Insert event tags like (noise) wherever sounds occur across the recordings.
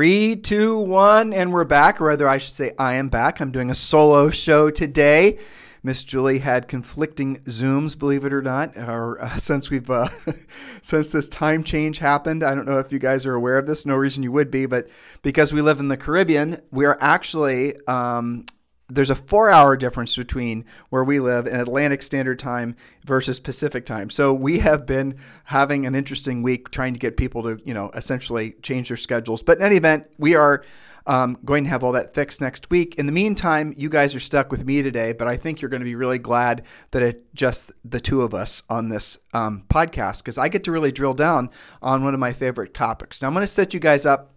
Three, two, one, and we're back. Or rather, I should say, I am back. I'm doing a solo show today. Miss Julie had conflicting Zooms, believe it or not, or uh, (laughs) since we've uh, (laughs) since this time change happened. I don't know if you guys are aware of this. No reason you would be, but because we live in the Caribbean, we are actually um, there's a four hour difference between where we live in Atlantic Standard Time versus Pacific Time. So we have been having an interesting week trying to get people to, you know, essentially change their schedules. But in any event, we are um, going to have all that fixed next week. In the meantime, you guys are stuck with me today, but I think you're going to be really glad that it's just the two of us on this um, podcast because I get to really drill down on one of my favorite topics. Now, I'm going to set you guys up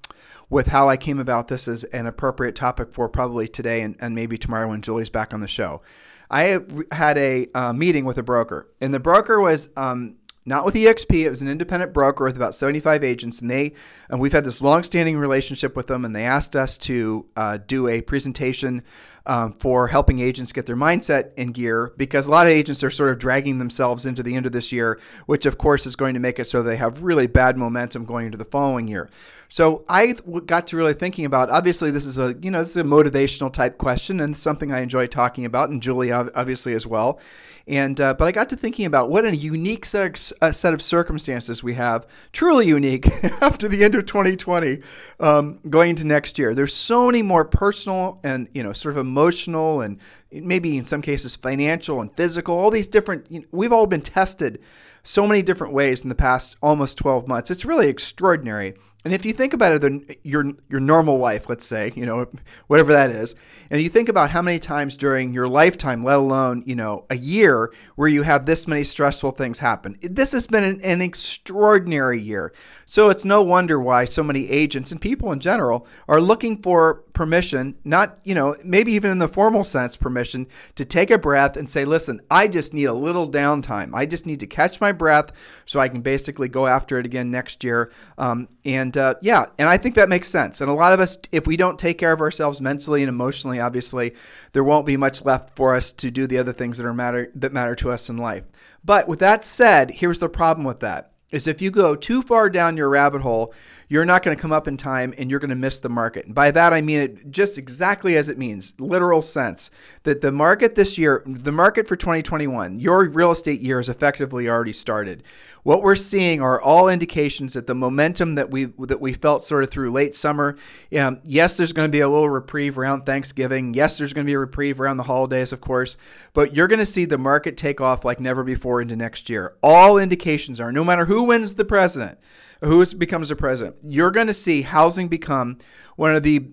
with how I came about this as an appropriate topic for probably today and, and maybe tomorrow when Julie's back on the show. I had a uh, meeting with a broker, and the broker was um, not with EXP. It was an independent broker with about 75 agents, and they and we've had this long-standing relationship with them. And they asked us to uh, do a presentation um, for helping agents get their mindset in gear because a lot of agents are sort of dragging themselves into the end of this year, which of course is going to make it so they have really bad momentum going into the following year. So I got to really thinking about. Obviously, this is a you know this is a motivational type question and something I enjoy talking about, and Julie obviously as well. And uh, but I got to thinking about what a unique set of, uh, set of circumstances we have, truly unique (laughs) after the end of 2020, um, going into next year. There's so many more personal and you know sort of emotional and maybe in some cases financial and physical. All these different. You know, we've all been tested so many different ways in the past almost 12 months. It's really extraordinary. And if you think about it, then your your normal life, let's say, you know, whatever that is, and you think about how many times during your lifetime, let alone you know a year, where you have this many stressful things happen, this has been an, an extraordinary year. So it's no wonder why so many agents and people in general are looking for permission, not, you know, maybe even in the formal sense, permission to take a breath and say, listen, I just need a little downtime. I just need to catch my breath so I can basically go after it again next year. Um, and uh, yeah, and I think that makes sense. And a lot of us, if we don't take care of ourselves mentally and emotionally, obviously, there won't be much left for us to do the other things that are matter that matter to us in life. But with that said, here's the problem with that is if you go too far down your rabbit hole, you're not going to come up in time and you're going to miss the market. And by that, I mean it just exactly as it means, literal sense that the market this year, the market for 2021, your real estate year is effectively already started. What we're seeing are all indications that the momentum that we that we felt sort of through late summer. Um, yes, there's going to be a little reprieve around Thanksgiving. Yes, there's going to be a reprieve around the holidays, of course. But you're going to see the market take off like never before into next year. All indications are, no matter who wins the president, who becomes the president, you're going to see housing become one of the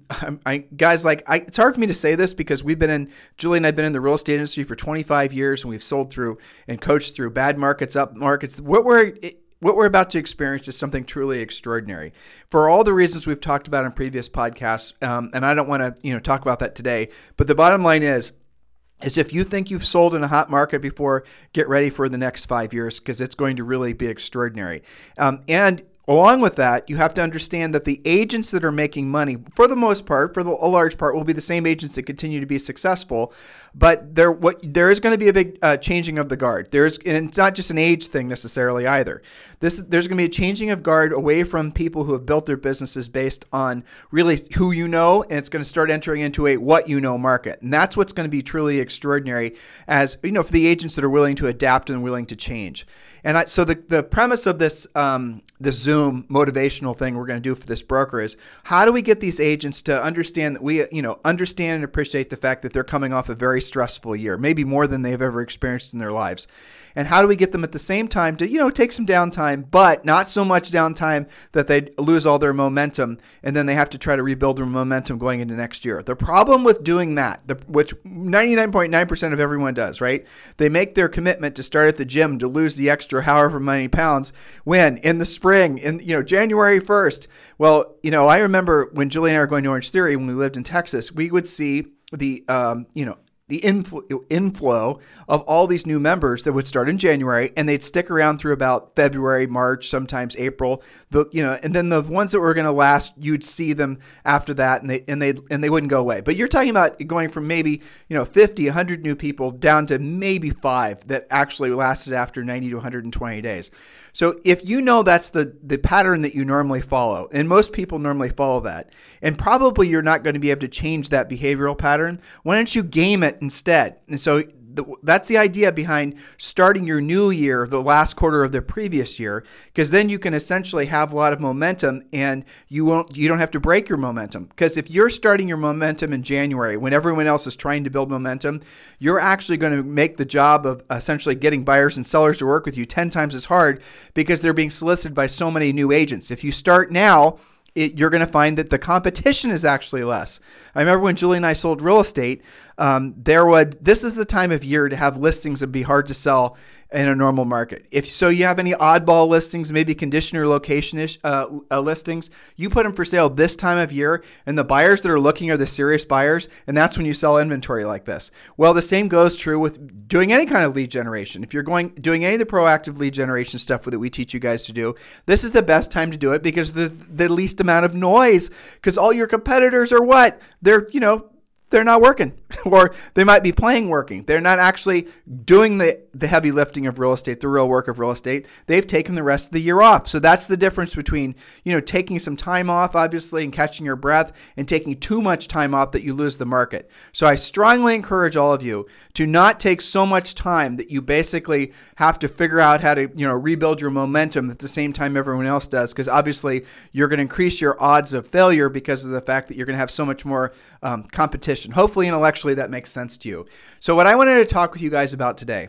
I, guys like I, it's hard for me to say this because we've been in Julie and I've been in the real estate industry for 25 years and we've sold through and coached through bad markets, up markets. What we're what we're about to experience is something truly extraordinary for all the reasons we've talked about in previous podcasts. Um, and I don't want to you know talk about that today, but the bottom line is is if you think you've sold in a hot market before, get ready for the next five years because it's going to really be extraordinary. Um, and Along with that, you have to understand that the agents that are making money, for the most part, for the, a large part, will be the same agents that continue to be successful. But there, what there is going to be a big uh, changing of the guard. There's, and it's not just an age thing necessarily either. This, there's going to be a changing of guard away from people who have built their businesses based on really who you know, and it's going to start entering into a what you know market, and that's what's going to be truly extraordinary. As you know, for the agents that are willing to adapt and willing to change. And I, so the, the premise of this um, this Zoom motivational thing we're going to do for this broker is how do we get these agents to understand that we you know understand and appreciate the fact that they're coming off a very stressful year, maybe more than they've ever experienced in their lives, and how do we get them at the same time to you know take some downtime but not so much downtime that they lose all their momentum and then they have to try to rebuild their momentum going into next year. The problem with doing that, the, which 99.9% of everyone does, right? They make their commitment to start at the gym to lose the extra however many pounds when in the spring, in you know January 1st. Well, you know I remember when Julie and I were going to Orange Theory when we lived in Texas, we would see the um, you know the infl- inflow of all these new members that would start in January and they'd stick around through about February, March, sometimes April. The you know, and then the ones that were going to last, you'd see them after that, and they and they and they wouldn't go away. But you're talking about going from maybe you know 50, 100 new people down to maybe five that actually lasted after 90 to 120 days. So if you know that's the the pattern that you normally follow, and most people normally follow that, and probably you're not going to be able to change that behavioral pattern, why don't you game it instead? And so the, that's the idea behind starting your new year, the last quarter of the previous year, because then you can essentially have a lot of momentum, and you won't you don't have to break your momentum. Because if you're starting your momentum in January when everyone else is trying to build momentum, you're actually going to make the job of essentially getting buyers and sellers to work with you ten times as hard because they're being solicited by so many new agents. If you start now it, you're going to find that the competition is actually less. I remember when Julie and I sold real estate, um, there would this is the time of year to have listings that be hard to sell in a normal market. If so, you have any oddball listings, maybe condition or location uh, uh, listings, you put them for sale this time of year, and the buyers that are looking are the serious buyers, and that's when you sell inventory like this. Well, the same goes true with doing any kind of lead generation. If you're going doing any of the proactive lead generation stuff that we teach you guys to do, this is the best time to do it because the the least amount of noise. Because all your competitors are what they're you know they're not working. (laughs) Or they might be playing working. They're not actually doing the, the heavy lifting of real estate the real work of real estate. They've taken the rest of the year off. So that's the difference between you know taking some time off obviously and catching your breath and taking too much time off that you lose the market. So i strongly encourage all of you to not take so much time that you basically have to figure out how to you know rebuild your momentum at the same time everyone else does. Because obviously you're going to increase your odds of failure because of the fact that you're going to have so much more um, competition Hopefully, intellectually, that makes sense to you. So, what I wanted to talk with you guys about today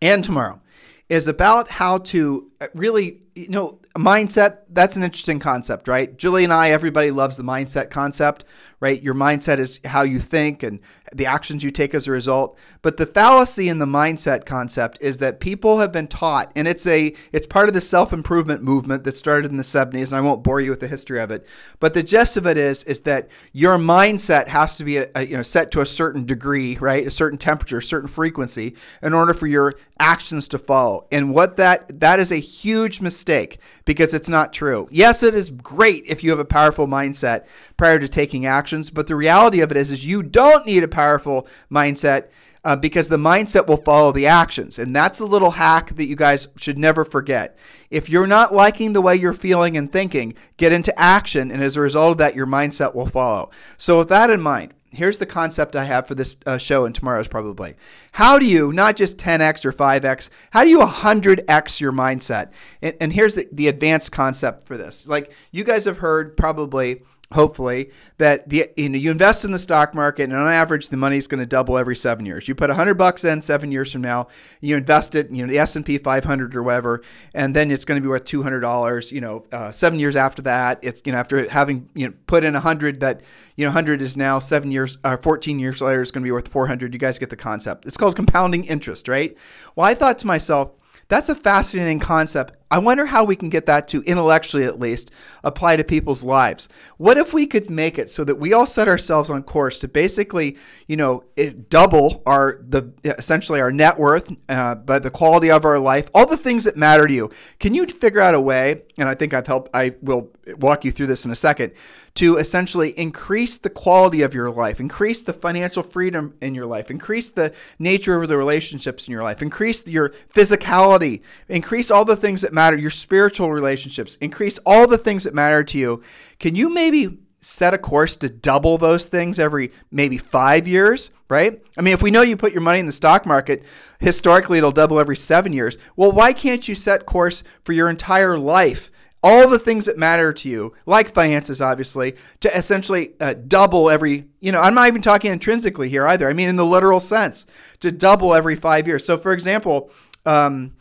and tomorrow is about how to uh, really, you know, mindset. That's an interesting concept, right? Julie and I, everybody loves the mindset concept, right? Your mindset is how you think and the actions you take as a result. But the fallacy in the mindset concept is that people have been taught, and it's a it's part of the self-improvement movement that started in the 70s, and I won't bore you with the history of it. But the gist of it is is that your mindset has to be a, a, you know set to a certain degree, right? A certain temperature, a certain frequency in order for your actions to follow. And what that that is a huge mistake because it's not true. Yes, it is great if you have a powerful mindset prior to taking but the reality of it is is you don't need a powerful mindset uh, because the mindset will follow the actions. And that's a little hack that you guys should never forget. If you're not liking the way you're feeling and thinking, get into action. And as a result of that, your mindset will follow. So, with that in mind, here's the concept I have for this uh, show and tomorrow's probably. How do you, not just 10x or 5x, how do you 100x your mindset? And, and here's the, the advanced concept for this. Like you guys have heard probably hopefully that the you know you invest in the stock market and on average the money is going to double every seven years. You put 100 bucks in seven years from now you invest it you know the s&p 500 or whatever and then it's going to be worth $200 you know uh, seven years after that. It's you know after having you know put in 100 that you know 100 is now seven years or uh, 14 years later is going to be worth 400 you guys get the concept. It's called compounding interest right? Well i thought to myself that's a fascinating concept. I wonder how we can get that to, intellectually at least, apply to people's lives. What if we could make it so that we all set ourselves on course to basically, you know, double our the essentially our net worth, uh, but the quality of our life, all the things that matter to you. Can you figure out a way? And I think I've helped. I will walk you through this in a second to essentially increase the quality of your life, increase the financial freedom in your life, increase the nature of the relationships in your life, increase your physicality, increase all the things that matter, your spiritual relationships, increase all the things that matter to you. Can you maybe set a course to double those things every maybe five years, right? I mean, if we know you put your money in the stock market, historically it'll double every seven years. Well, why can't you set course for your entire life all the things that matter to you, like finances, obviously, to essentially uh, double every, you know, I'm not even talking intrinsically here either. I mean, in the literal sense, to double every five years. So, for example, um,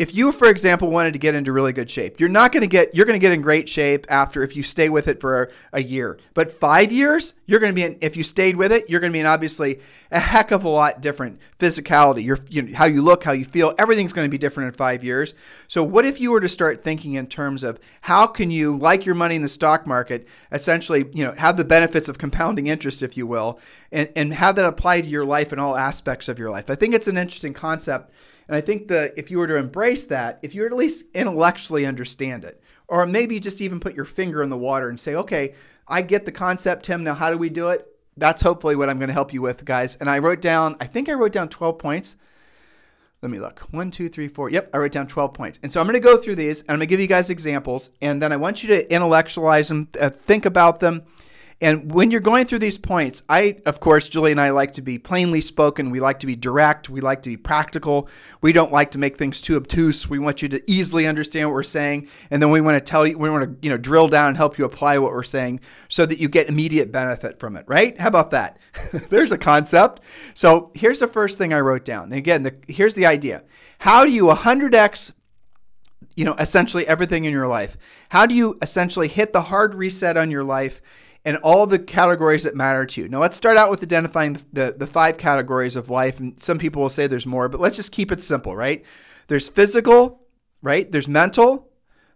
if you, for example, wanted to get into really good shape, you're not going to get, you're going to get in great shape after if you stay with it for a, year. But five years, you're going to be in, if you stayed with it, you're going to be in obviously a heck of a lot different physicality. Your, you know, how you look, how you feel, everything's going to be different in five years. So, what if you were to start thinking in terms of how can you, like your money in the stock market, essentially, you know, have the benefits of compounding interest, if you will, and, and have that apply to your life and all aspects of your life? I think it's an interesting concept and I think that if you were to embrace that, if you were at least intellectually understand it, or maybe just even put your finger in the water and say, okay, I get the concept, Tim. Now, how do we do it? That's hopefully what I'm going to help you with, guys. And I wrote down, I think I wrote down 12 points. Let me look. One, two, three, four. Yep, I wrote down 12 points. And so I'm going to go through these and I'm going to give you guys examples. And then I want you to intellectualize them, uh, think about them, and when you're going through these points, I, of course, Julie and I like to be plainly spoken. We like to be direct. We like to be practical. We don't like to make things too obtuse. We want you to easily understand what we're saying. And then we want to tell you, we want to, you know, drill down and help you apply what we're saying so that you get immediate benefit from it, right? How about that? (laughs) There's a concept. So here's the first thing I wrote down. And again, the, here's the idea. How do you 100x you know, essentially everything in your life? How do you essentially hit the hard reset on your life and all the categories that matter to you. Now, let's start out with identifying the, the, five categories of life. And some people will say there's more, but let's just keep it simple, right? There's physical, right? There's mental,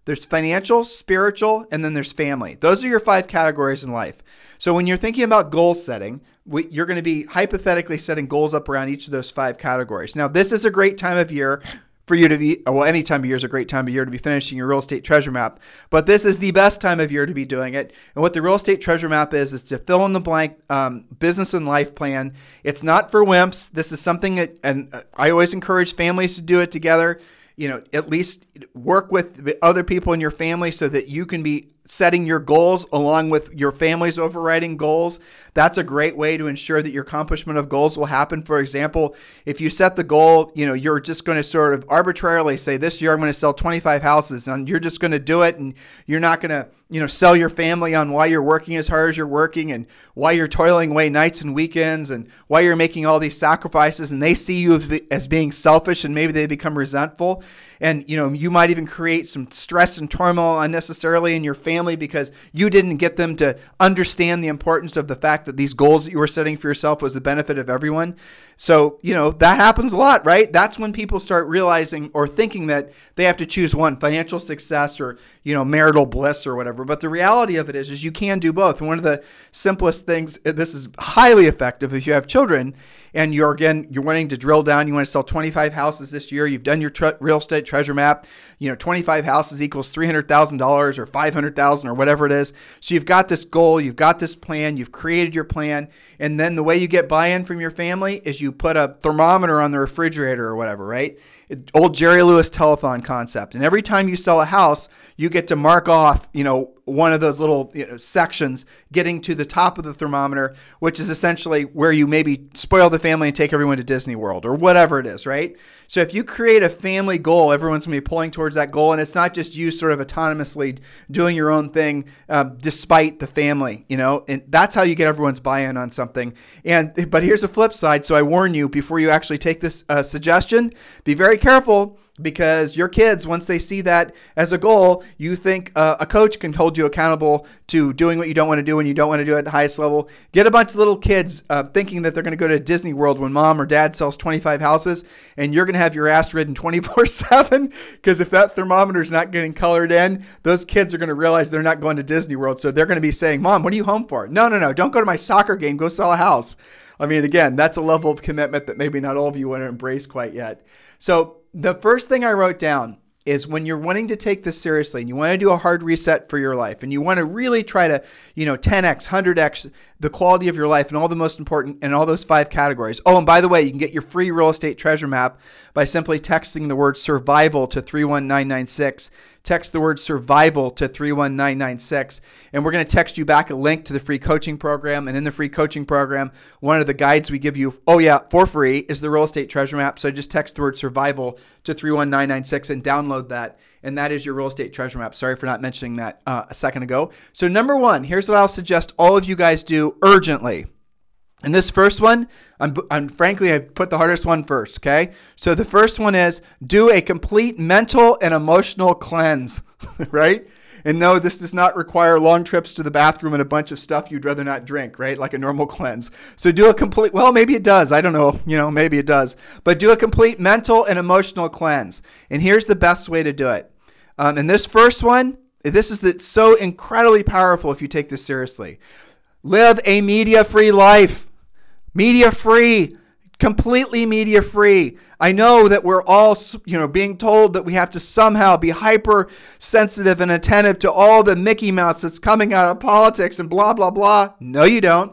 there's financial, spiritual, and then there's family. Those are your five categories in life. So when you're thinking about goal setting, you're going to be hypothetically setting goals up around each of those five categories. Now, this is a great time of year for you to be well any time of year is a great time of year to be finishing your real estate treasure map but this is the best time of year to be doing it. And what the real estate treasure map is is to fill in the blank um, business and life plan. It's not for wimps. This is something that and i always encourage families to do it together. You know at least work with other people in your family so that you can be setting your goals along with your family's overriding goals. That's a great way to ensure that your accomplishment of goals will happen. For example, if you set the goal, you know, you're just going to sort of arbitrarily say this year I'm going to sell 25 houses and you're just going to do it and you're not going to, you know, sell your family on why you're working as hard as you're working and why you're toiling away nights and weekends and why you're making all these sacrifices and they see you as being selfish and maybe they become resentful and you know you might even create some stress and turmoil unnecessarily in your family because you didn't get them to understand the importance of the fact that these goals that you were setting for yourself was the benefit of everyone so you know that happens a lot right? That's when people start realizing or thinking that they have to choose one financial success or you know marital bliss or whatever. But the reality of it is is you can do both. And one of the simplest things this is highly effective if you have children and you're again you're wanting to drill down you want to sell 25 houses this year you've done your real estate treasure map you know 25 houses equals $300000 or 500000 or whatever it is. So you've got this goal you've got this plan you've created your plan and then the way you get buy-in from your family is you put a thermometer on the refrigerator or whatever right old jerry lewis telethon concept and every time you sell a house you get to mark off, you know, one of those little you know, sections getting to the top of the thermometer, which is essentially where you maybe spoil the family and take everyone to Disney World or whatever it is, right? So if you create a family goal, everyone's going to be pulling towards that goal, and it's not just you sort of autonomously doing your own thing um, despite the family, you know, and that's how you get everyone's buy-in on something. And but here's the flip side. So I warn you before you actually take this uh, suggestion, be very careful because your kids, once they see that as a goal, you think uh, a coach can hold you accountable to doing what you don't want to do and you don't want to do it at the highest level. Get a bunch of little kids uh, thinking that they're going to go to Disney World when mom or dad sells 25 houses, and you're going to have your ass ridden (laughs) 24 7 because if that thermometer is not getting colored in, those kids are going to realize they're not going to Disney World. So they're going to be saying, Mom, what are you home for? No, no, no, don't go to my soccer game, go sell a house. I mean, again, that's a level of commitment that maybe not all of you want to embrace quite yet. So, the first thing I wrote down is when you're wanting to take this seriously and you want to do a hard reset for your life and you want to really try to, you know, 10x, 100x the quality of your life and all the most important and all those five categories. Oh, and by the way, you can get your free real estate treasure map by simply texting the word survival to 31996 text the word survival to 31996. And we're going to text you back a link to the free coaching program. And in the free coaching program, one of the guides we give you, oh, yeah, for free, is the real estate treasure map. So just text the word survival to 31996 and download that. And that is your real estate treasure map. Sorry for not mentioning that uh, a second ago. So, number one, here's what I'll suggest all of you guys do urgently. And this first one, I'm, I'm frankly, I put the hardest one first, okay? So the first one is do a complete mental and emotional cleanse, (laughs) right? And no, this does not require long trips to the bathroom and a bunch of stuff you'd rather not drink, right? Like a normal (laughs) cleanse. So do a complete, well, maybe it does. I don't know. You know, maybe it does. But do a complete mental and emotional cleanse. And here's the best way to do it. Um, and this first one, this is the, so incredibly powerful if you take this seriously. Live a media free life. Media free, completely media free. I know that we're all, you know, being told that we have to somehow be hyper sensitive and attentive to all the Mickey Mouse that's coming out of politics and blah, blah, blah. No, you don't.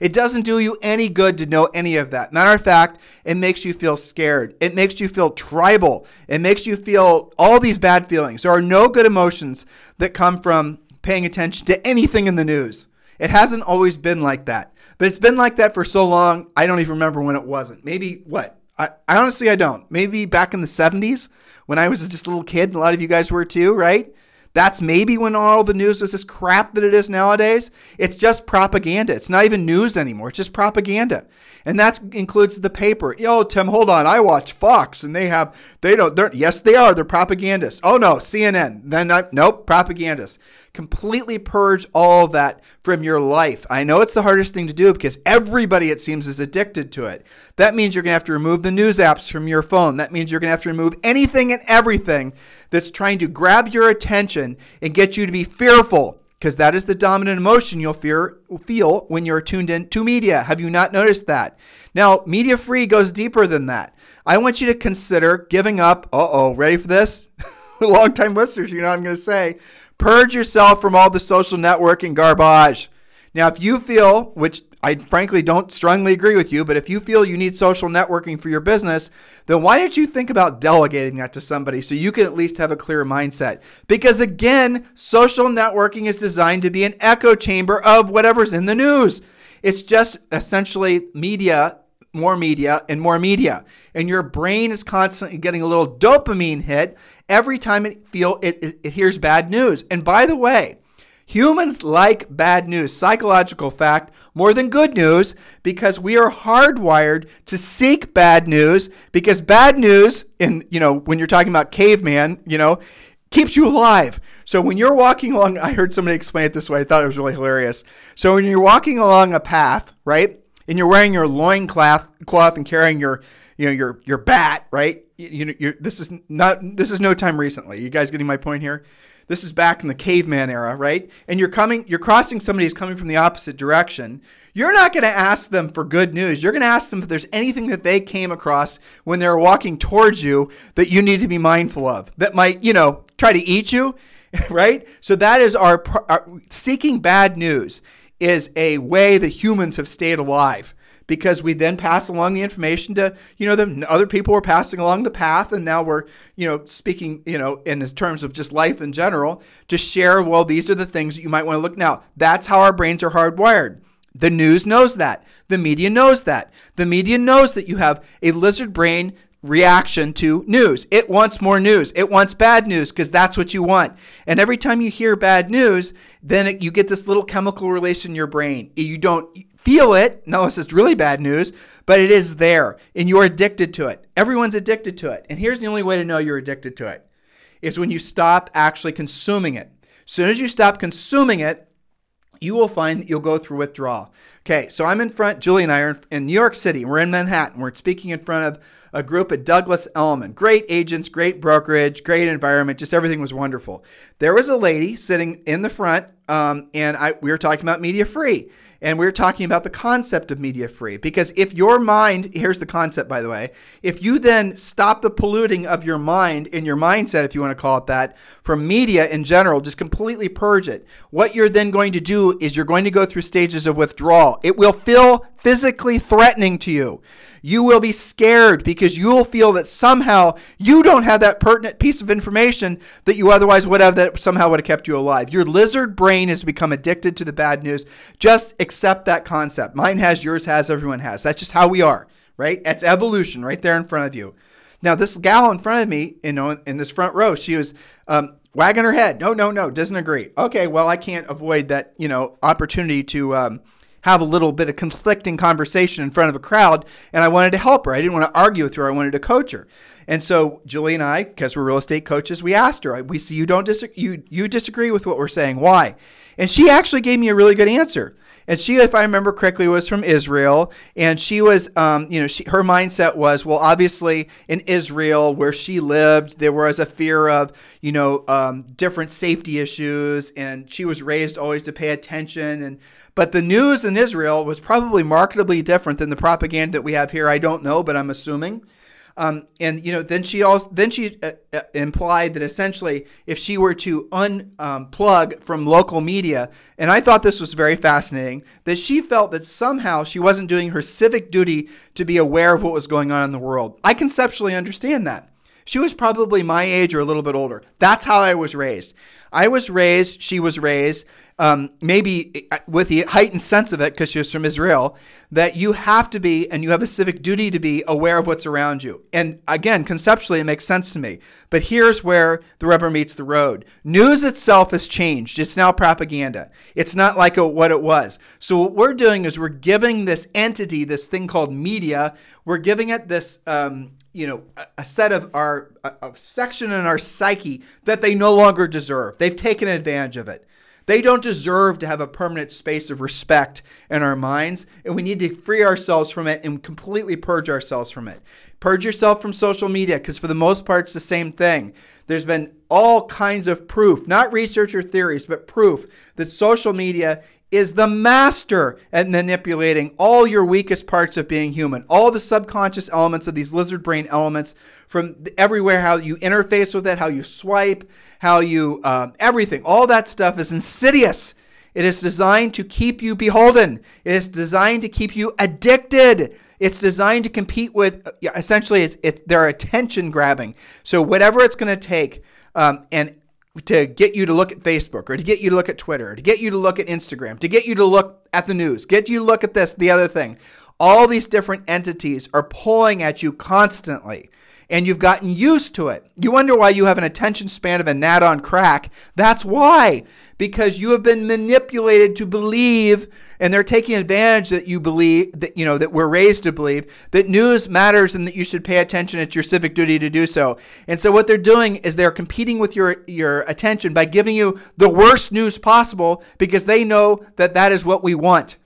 It doesn't do you any good to know any of that. Matter of fact, it makes you feel scared. It makes you feel tribal. It makes you feel all these bad feelings. There are no good emotions that come from paying attention to anything in the news. It hasn't always been like that. But it's been like that for so long, I don't even remember when it wasn't. Maybe what? I, I honestly I don't. Maybe back in the 70s when I was just a little kid, and a lot of you guys were too, right? That's maybe when all the news was this crap that it is nowadays. It's just propaganda. It's not even news anymore. It's just propaganda. And that includes the paper. Yo, Tim, hold on. I watch Fox and they have, they don't, they're, yes, they are. They're propagandists. Oh, no, CNN. Then, I, nope, propagandists completely purge all that from your life. I know it's the hardest thing to do because everybody, it seems, is addicted to it. That means you're going to have to remove the news apps from your phone. That means you're going to have to remove anything and everything that's trying to grab your attention and get you to be fearful because that is the dominant emotion you'll fear, feel when you're tuned in to media. Have you not noticed that? Now, media free goes deeper than that. I want you to consider giving up. Uh oh, ready for this? (laughs) Long time listeners, you know what I'm going to say. Purge yourself from all the social networking garbage. Now, if you feel, which I frankly don't strongly agree with you, but if you feel you need social networking for your business, then why don't you think about delegating that to somebody so you can at least have a clear mindset? Because again, social networking is designed to be an echo chamber of whatever's in the news. It's just essentially media more media and more media. And your brain is constantly getting a little dopamine hit every time it feel it, it, it, hears bad news. And by the way humans like bad news psychological fact more than good news because we are hardwired to seek bad news because bad news in you know when you're talking about caveman you know keeps you alive. So when you're walking along i heard somebody explain it this way i thought it was really hilarious. So when you're walking along a path right and you're wearing your loin cloth, and carrying your you know your your bat, right? You, you this is not this is no time recently. You guys getting my point here? This is back in the caveman era, right? And you're coming, you're crossing somebody who's coming from the opposite direction. You're not going to ask them for good news. You're going to ask them if there's anything that they came across when they're walking towards you that you need to be mindful of that might, you know, try to eat you, (laughs) right? So that is our, our seeking bad news is a way that humans have stayed alive because we then pass along the information to you know the other people were passing along the path and now we're you know speaking you know in terms of just life in general to share well these are the things that you might want to look now. That's how our brains are hardwired. The news knows that. The media knows that. The media knows that you have a lizard brain reaction to news. It wants more news. It wants bad news because that's what you want. And every time you hear bad news, then it, you get this little chemical release in your brain. You don't feel it, unless it's really bad news, but it is there and you're addicted to it. Everyone's addicted to it. And here's the only way to know you're addicted to it is when you stop actually consuming it. As soon as you stop consuming it, you will find that you'll go through withdrawal. Okay, so I'm in front, Julie and I are in New York City. We're in Manhattan. We're speaking in front of a group at Douglas Elliman. Great agents, great brokerage, great environment, just everything was wonderful. There was a lady sitting in the front, um, and I, we were talking about media free. And we are talking about the concept of media free. Because if your mind, here's the concept, by the way, if you then stop the polluting of your mind and your mindset, if you want to call it that, from media in general, just completely purge it, what you're then going to do is you're going to go through stages of withdrawal. It will feel physically threatening to you. You will be scared because you will feel that somehow you don't have that pertinent piece of information that you otherwise would have that somehow would have kept you alive. Your lizard brain has become addicted to the bad news. Just accept that concept. Mine has, yours has, everyone has. That's just how we are, right? It's evolution right there in front of you. Now, this gal in front of me, you know, in this front row, she was um, wagging her head. No, no, no, doesn't agree. Okay, well, I can't avoid that, you know, opportunity to um, have a little bit of conflicting conversation in front of a crowd, and I wanted to help her. I didn't want to argue with her. I wanted to coach her. And so Julie and I, because we're real estate coaches, we asked her. We see you don't dis- you you disagree with what we're saying. Why? And she actually gave me a really good answer. And she, if I remember correctly, was from Israel. And she was, um, you know, she, her mindset was, well, obviously in Israel, where she lived, there was a fear of, you know, um, different safety issues. And she was raised always to pay attention. And but the news in Israel was probably markedly different than the propaganda that we have here. I don't know, but I'm assuming. Um, and you know, then she also then she uh, uh, implied that essentially, if she were to unplug um, from local media, and I thought this was very fascinating, that she felt that somehow she wasn't doing her civic duty to be aware of what was going on in the world. I conceptually understand that. She was probably my age or a little bit older. That's how I was raised. I was raised, she was raised, um, maybe uh, with the heightened sense of it, because she was from Israel, that you have to be and you have a civic duty to be aware of what's around you. And again, conceptually, it makes sense to me. But here's where the rubber meets the road news itself has changed. It's now propaganda, it's not like a, what it was. So, what we're doing is we're giving this entity, this thing called media, we're giving it this um, you know a, set of our a, a section in our psyche that they no longer deserve they've taken advantage of it they don't deserve to have a permanent space of respect in our minds and we need to free ourselves from it and completely purge ourselves from it. Purge yourself from social media because for the most part it's the same thing. There's been all kinds of proof not research or theories but proof that social media is the master at manipulating all your weakest parts of being human, all the subconscious elements of these lizard brain elements from everywhere, how you interface with it, how you swipe, how you, um, everything. All that stuff is insidious. It is designed to keep you beholden, it is designed to keep you addicted. It's designed to compete with, essentially, it's, it, they're attention grabbing. So, whatever it's going to take, um, and to get you to look at Facebook or to get you to look at Twitter, to get you to look at Instagram, to get you to look at the news, get you to look at this, the other thing. All these different entities are pulling at you constantly and you've gotten used to it. You wonder why you have an attention span of a gnat on crack. That's why. Because you have been manipulated to believe and they're taking advantage that you believe that you know that we're raised to believe that news matters and that you should pay attention. It's your civic duty to do so. And so what they're doing is they're competing with your your attention by giving you the worst news possible because they know that that is what we want.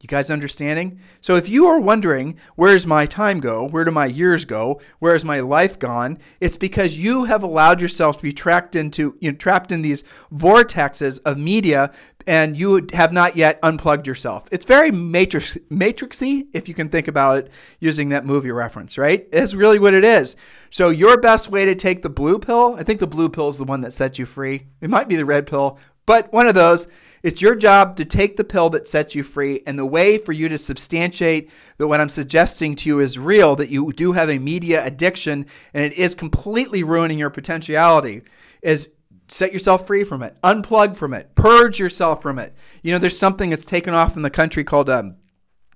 You guys understanding? So if you are wondering, where's my time go? Where do my years go? Where's my life gone? It's because you have allowed yourself to be trapped into, you know, trapped in these vortexes of media and you have not yet unplugged yourself. It's very matrix matrixy if you can think about it using that movie reference, right? It's really what it is. So your best way to take the blue pill, I think the blue pill is the one that sets you free. It might be the red pill, but one of those it's your job to take the pill that sets you free, and the way for you to substantiate that what I'm suggesting to you is real, that you do have a media addiction and it is completely ruining your potentiality, is set yourself free from it, unplug from it, purge yourself from it. You know, there's something that's taken off in the country called um,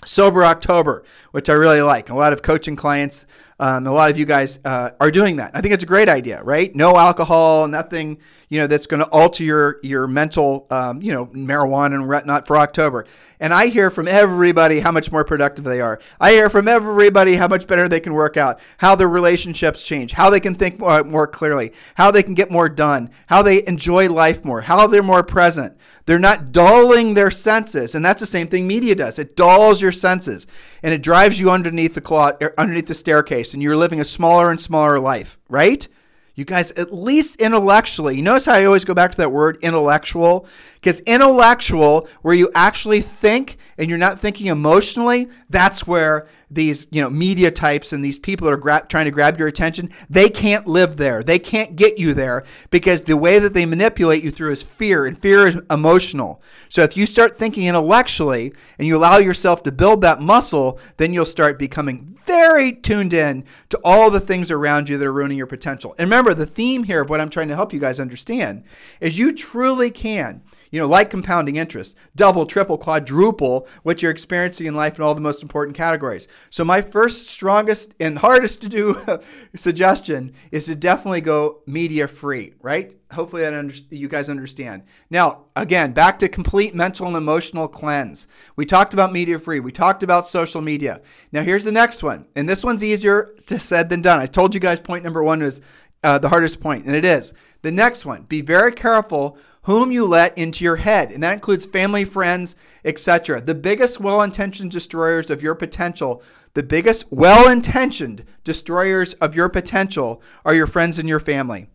Sober October, which I really like. A lot of coaching clients, um, a lot of you guys uh, are doing that. I think it's a great idea, right? No alcohol, nothing, you know, that's going to alter your your mental, um, you know, marijuana and whatnot for October. And I hear from everybody how much more productive they are. I hear from everybody how much better they can work out, how their relationships change, how they can think more, more clearly, how they can get more done, how they enjoy life more, how they're more present. They're not dulling their senses, and that's the same thing media does. It dulls your senses, and it drives you underneath the cloth, er, underneath the staircase, and you're living a smaller and smaller life, right? You guys, at least intellectually, you notice how I always go back to that word intellectual? Because intellectual, where you actually think and you're not thinking emotionally, that's where these you know media types and these people that are gra- trying to grab your attention they can't live there. They can't get you there because the way that they manipulate you through is fear and fear is emotional. So if you start thinking intellectually and you allow yourself to build that muscle then you'll start becoming very tuned in to all the things around you that are ruining your potential. And remember the theme here of what i'm trying to help you guys understand is you truly can you know, like compounding interest, double, triple, quadruple what you're experiencing in life in all the most important categories. So, my first, strongest, and hardest to do (laughs) suggestion is to definitely go media free, right? Hopefully, that under- you guys understand. Now, again, back to complete mental and emotional cleanse. We talked about media free, we talked about social media. Now, here's the next one, and this one's easier to said than done. I told you guys point number one was uh, the hardest point, and it is. The next one, be very careful whom you let into your head, and that includes family, friends, etc. The biggest well intentioned destroyers of your potential, the biggest well intentioned destroyers of your potential are your friends and your family.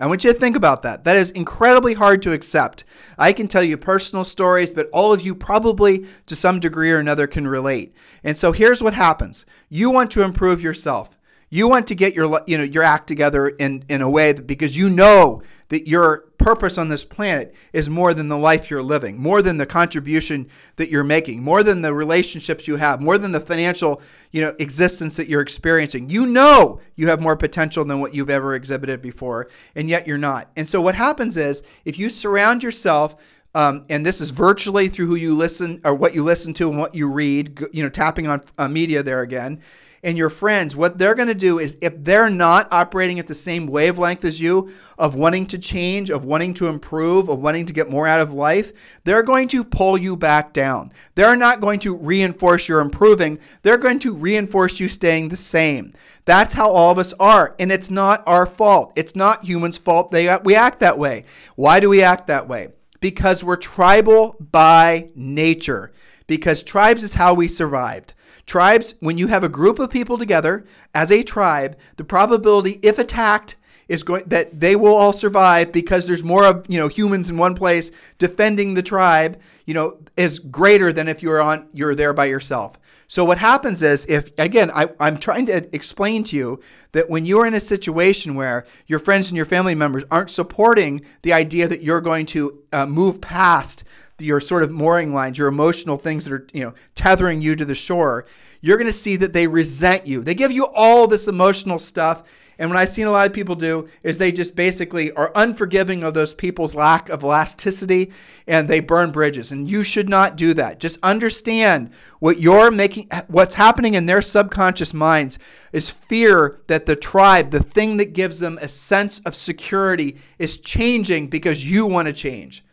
I want you to think about that. That is incredibly hard to accept. I can tell you personal stories, but all of you probably to some degree or another can relate. And so here's what happens you want to improve yourself. You want to get your you know your act together in in a way that because you know that your purpose on this planet is more than the life you're living, more than the contribution that you're making, more than the relationships you have, more than the financial, you know, existence that you're experiencing. You know you have more potential than what you've ever exhibited before, and yet you're not. And so what happens is if you surround yourself um, and this is virtually through who you listen or what you listen to and what you read, you know, tapping on uh, media there again and your friends, what they're going to do is if they're not operating at the same wavelength as you of wanting to change, of wanting to improve, of wanting to get more out of life, they're going to pull you back down. They're not going to reinforce your improving, they're going to reinforce you staying the same. That's how all of us are, and it's not our fault. It's not humans' fault they we act that way. Why do we act that way? Because we're tribal by nature. Because tribes is how we survived. Tribes, when you have a group of people together as a tribe, the probability, if attacked, is going that they will all survive because there's more of you know humans in one place defending the tribe you know is greater than if you're on you're there by yourself. So what happens is if again I, i'm trying to explain to you that when you're in a situation where your friends and your family members aren't supporting the idea that you're going to uh, move past your sort of mooring lines, your emotional things that are, you know, tethering you to the shore, you're going to see that they resent you. They give you all this emotional stuff. And what I've seen a lot of people do is they just basically are unforgiving of those people's lack of elasticity and they burn bridges. And you should not do that. Just understand what you're making, what's happening in their subconscious minds is fear that the tribe, the thing that gives them a sense of security, is changing because you want to change.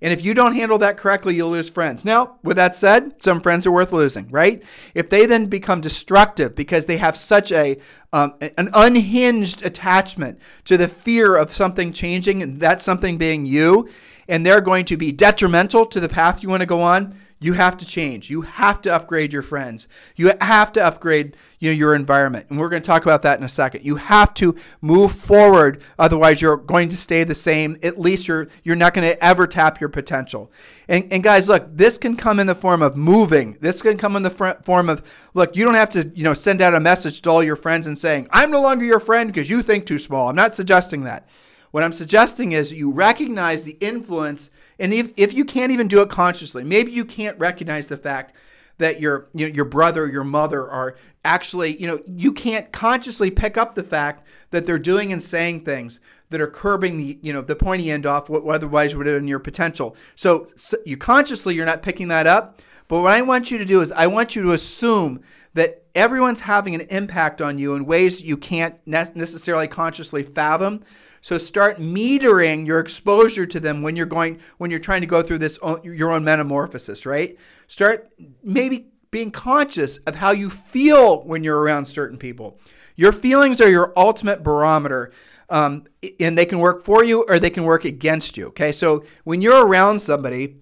And if you don't handle that correctly, you'll lose friends. Now, with that said, some friends are worth losing, right? If they then become destructive because they have such a um, an unhinged attachment to the fear of something changing and that something being you, and they're going to be detrimental to the path you want to go on, you have to change. You have to upgrade your friends. You have to upgrade you know, your environment. And we're going to talk about that in a second. You have to move forward. Otherwise, you're going to stay the same. At least you're, you're not going to ever tap your potential. And, and guys, look, this can come in the form of moving. This can come in the fr- form of, look, you don't have to you know, send out a message to all your friends and saying, I'm no longer your friend because you think too small. I'm not suggesting that. What I'm suggesting is you recognize the influence – and if, if you can't even do it consciously, maybe you can't recognize the fact that your you know, your brother, your mother are actually, you know, you can't consciously pick up the fact that they're doing and saying things that are curbing the, you know, the pointy end off what otherwise would have been your potential. So, so you consciously you're not picking that up. But what I want you to do is I want you to assume that everyone's having an impact on you in ways you can't necessarily consciously fathom. So start metering your exposure to them when you're going when you're trying to go through this own, your own metamorphosis, right? Start maybe being conscious of how you feel when you're around certain people. Your feelings are your ultimate barometer. Um, and they can work for you or they can work against you. Okay, so when you're around somebody,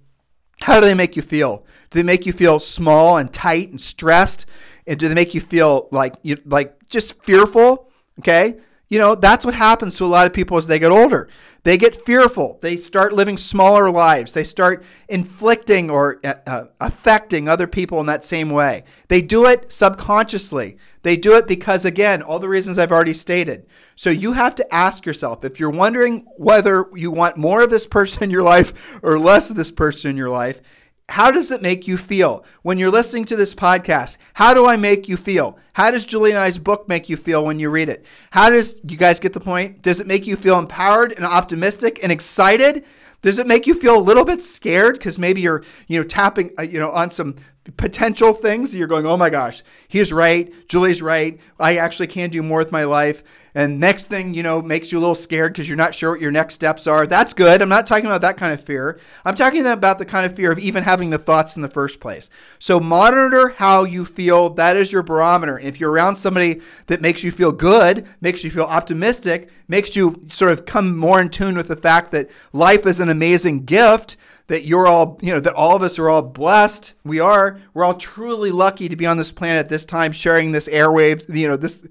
how do they make you feel? Do they make you feel small and tight and stressed? And do they make you feel like you like just fearful? Okay, you know, that's what happens to a lot of people as they get older. They get fearful. They start living smaller lives. They start inflicting or uh, uh, affecting other people in that same way. They do it subconsciously. They do it because, again, all the reasons I've already stated. So you have to ask yourself if you're wondering whether you want more of this person in your life or less of this person in your life, how does it make you feel when you're listening to this podcast? How do I make you feel? How does Julie and I's book make you feel when you read it? How does you guys get the point? Does it make you feel empowered and optimistic and excited? Does it make you feel a little bit scared because maybe you're, you know, tapping, uh, you know, on some potential things? You're going, oh my gosh, he's right, Julie's right. I actually can do more with my life. And next thing, you know, makes you a little scared because you're not sure what your next steps are. That's good. I'm not talking about that kind of fear. I'm talking about the kind of fear of even having the thoughts in the first place. So monitor how you feel. That is your barometer. If you're around somebody that makes you feel good, makes you feel optimistic, makes you sort of come more in tune with the fact that life is an amazing gift, that you're all, you know, that all of us are all blessed. We are. We're all truly lucky to be on this planet at this time, sharing this airwaves, you know, this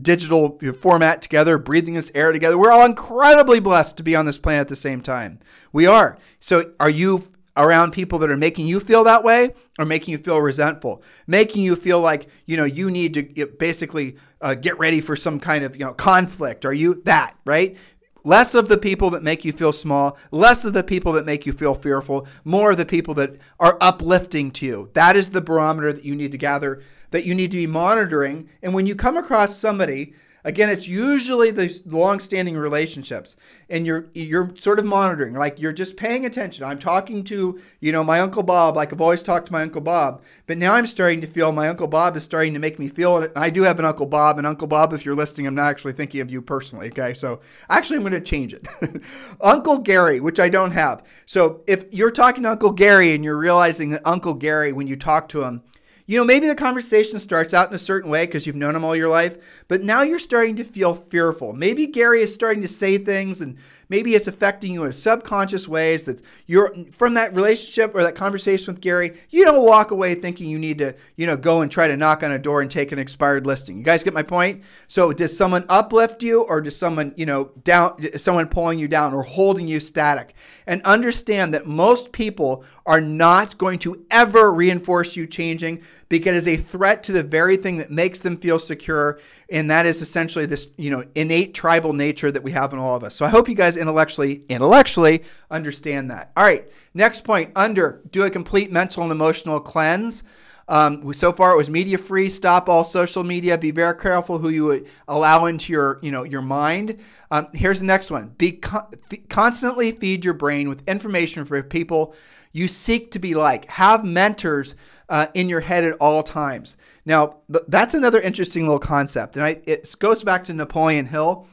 digital format together, breathing this air together. We're all incredibly blessed to be on this planet at the same time. We are. So, are you around people that are making you feel that way or making you feel resentful, making you feel like, you know, you need to basically uh, get ready for some kind of, you know, conflict? Are you that, right? Less of the people that make you feel small, less of the people that make you feel fearful, more of the people that are uplifting to you. That is the barometer that you need to gather that you need to be monitoring. And when you come across somebody, again, it's usually the long-standing relationships, and you're you're sort of monitoring, like you're just paying attention. I'm talking to you know my uncle Bob, like I've always talked to my uncle Bob, but now I'm starting to feel my uncle Bob is starting to make me feel it. I do have an uncle Bob, and Uncle Bob, if you're listening, I'm not actually thinking of you personally. Okay, so actually I'm going to change it, (laughs) Uncle Gary, which I don't have. So if you're talking to Uncle Gary and you're realizing that Uncle Gary, when you talk to him you know, maybe the conversation starts out in a certain way because you've known him all your life, but now you're starting to feel fearful. Maybe Gary is starting to say things and maybe it's affecting you in subconscious ways that you're from that relationship or that conversation with Gary, you don't walk away thinking you need to, you know, go and try to knock on a door and take an expired listing. You guys get my point? So does someone uplift you or does someone, you know, down someone pulling you down or holding you static? And understand that most people are not going to ever reinforce you changing because it is a threat to the very thing that makes them feel secure and that is essentially this you know innate tribal nature that we have in all of us. So i hope you guys intellectually intellectually understand that. All right next point under do a complete mental and emotional cleanse um, so far it was media free stop all social media be very careful who you allow into your you know your mind um, here's the next one be con- f- constantly feed your brain with information for people you seek to be like have mentors uh, in your head at all times. Now, th- that's another interesting little concept. And I, it goes back to Napoleon Hill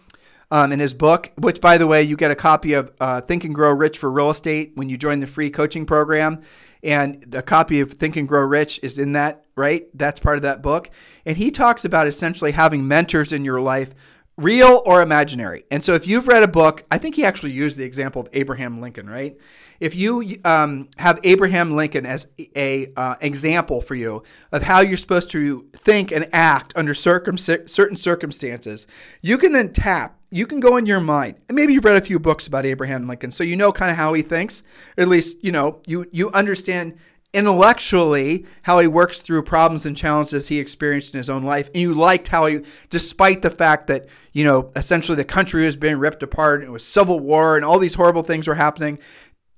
um, in his book, which, by the way, you get a copy of uh, Think and Grow Rich for Real Estate when you join the free coaching program. And the copy of Think and Grow Rich is in that, right? That's part of that book. And he talks about essentially having mentors in your life real or imaginary. And so if you've read a book, I think he actually used the example of Abraham Lincoln, right? if you um, have Abraham Lincoln as a uh, example for you of how you're supposed to think and act under circum- certain circumstances, you can then tap. You can go in your mind, and maybe you've read a few books about Abraham Lincoln, so you know kind of how he thinks. at least you know you you understand intellectually how he works through problems and challenges he experienced in his own life and you liked how he despite the fact that you know essentially the country was being ripped apart and it was civil war and all these horrible things were happening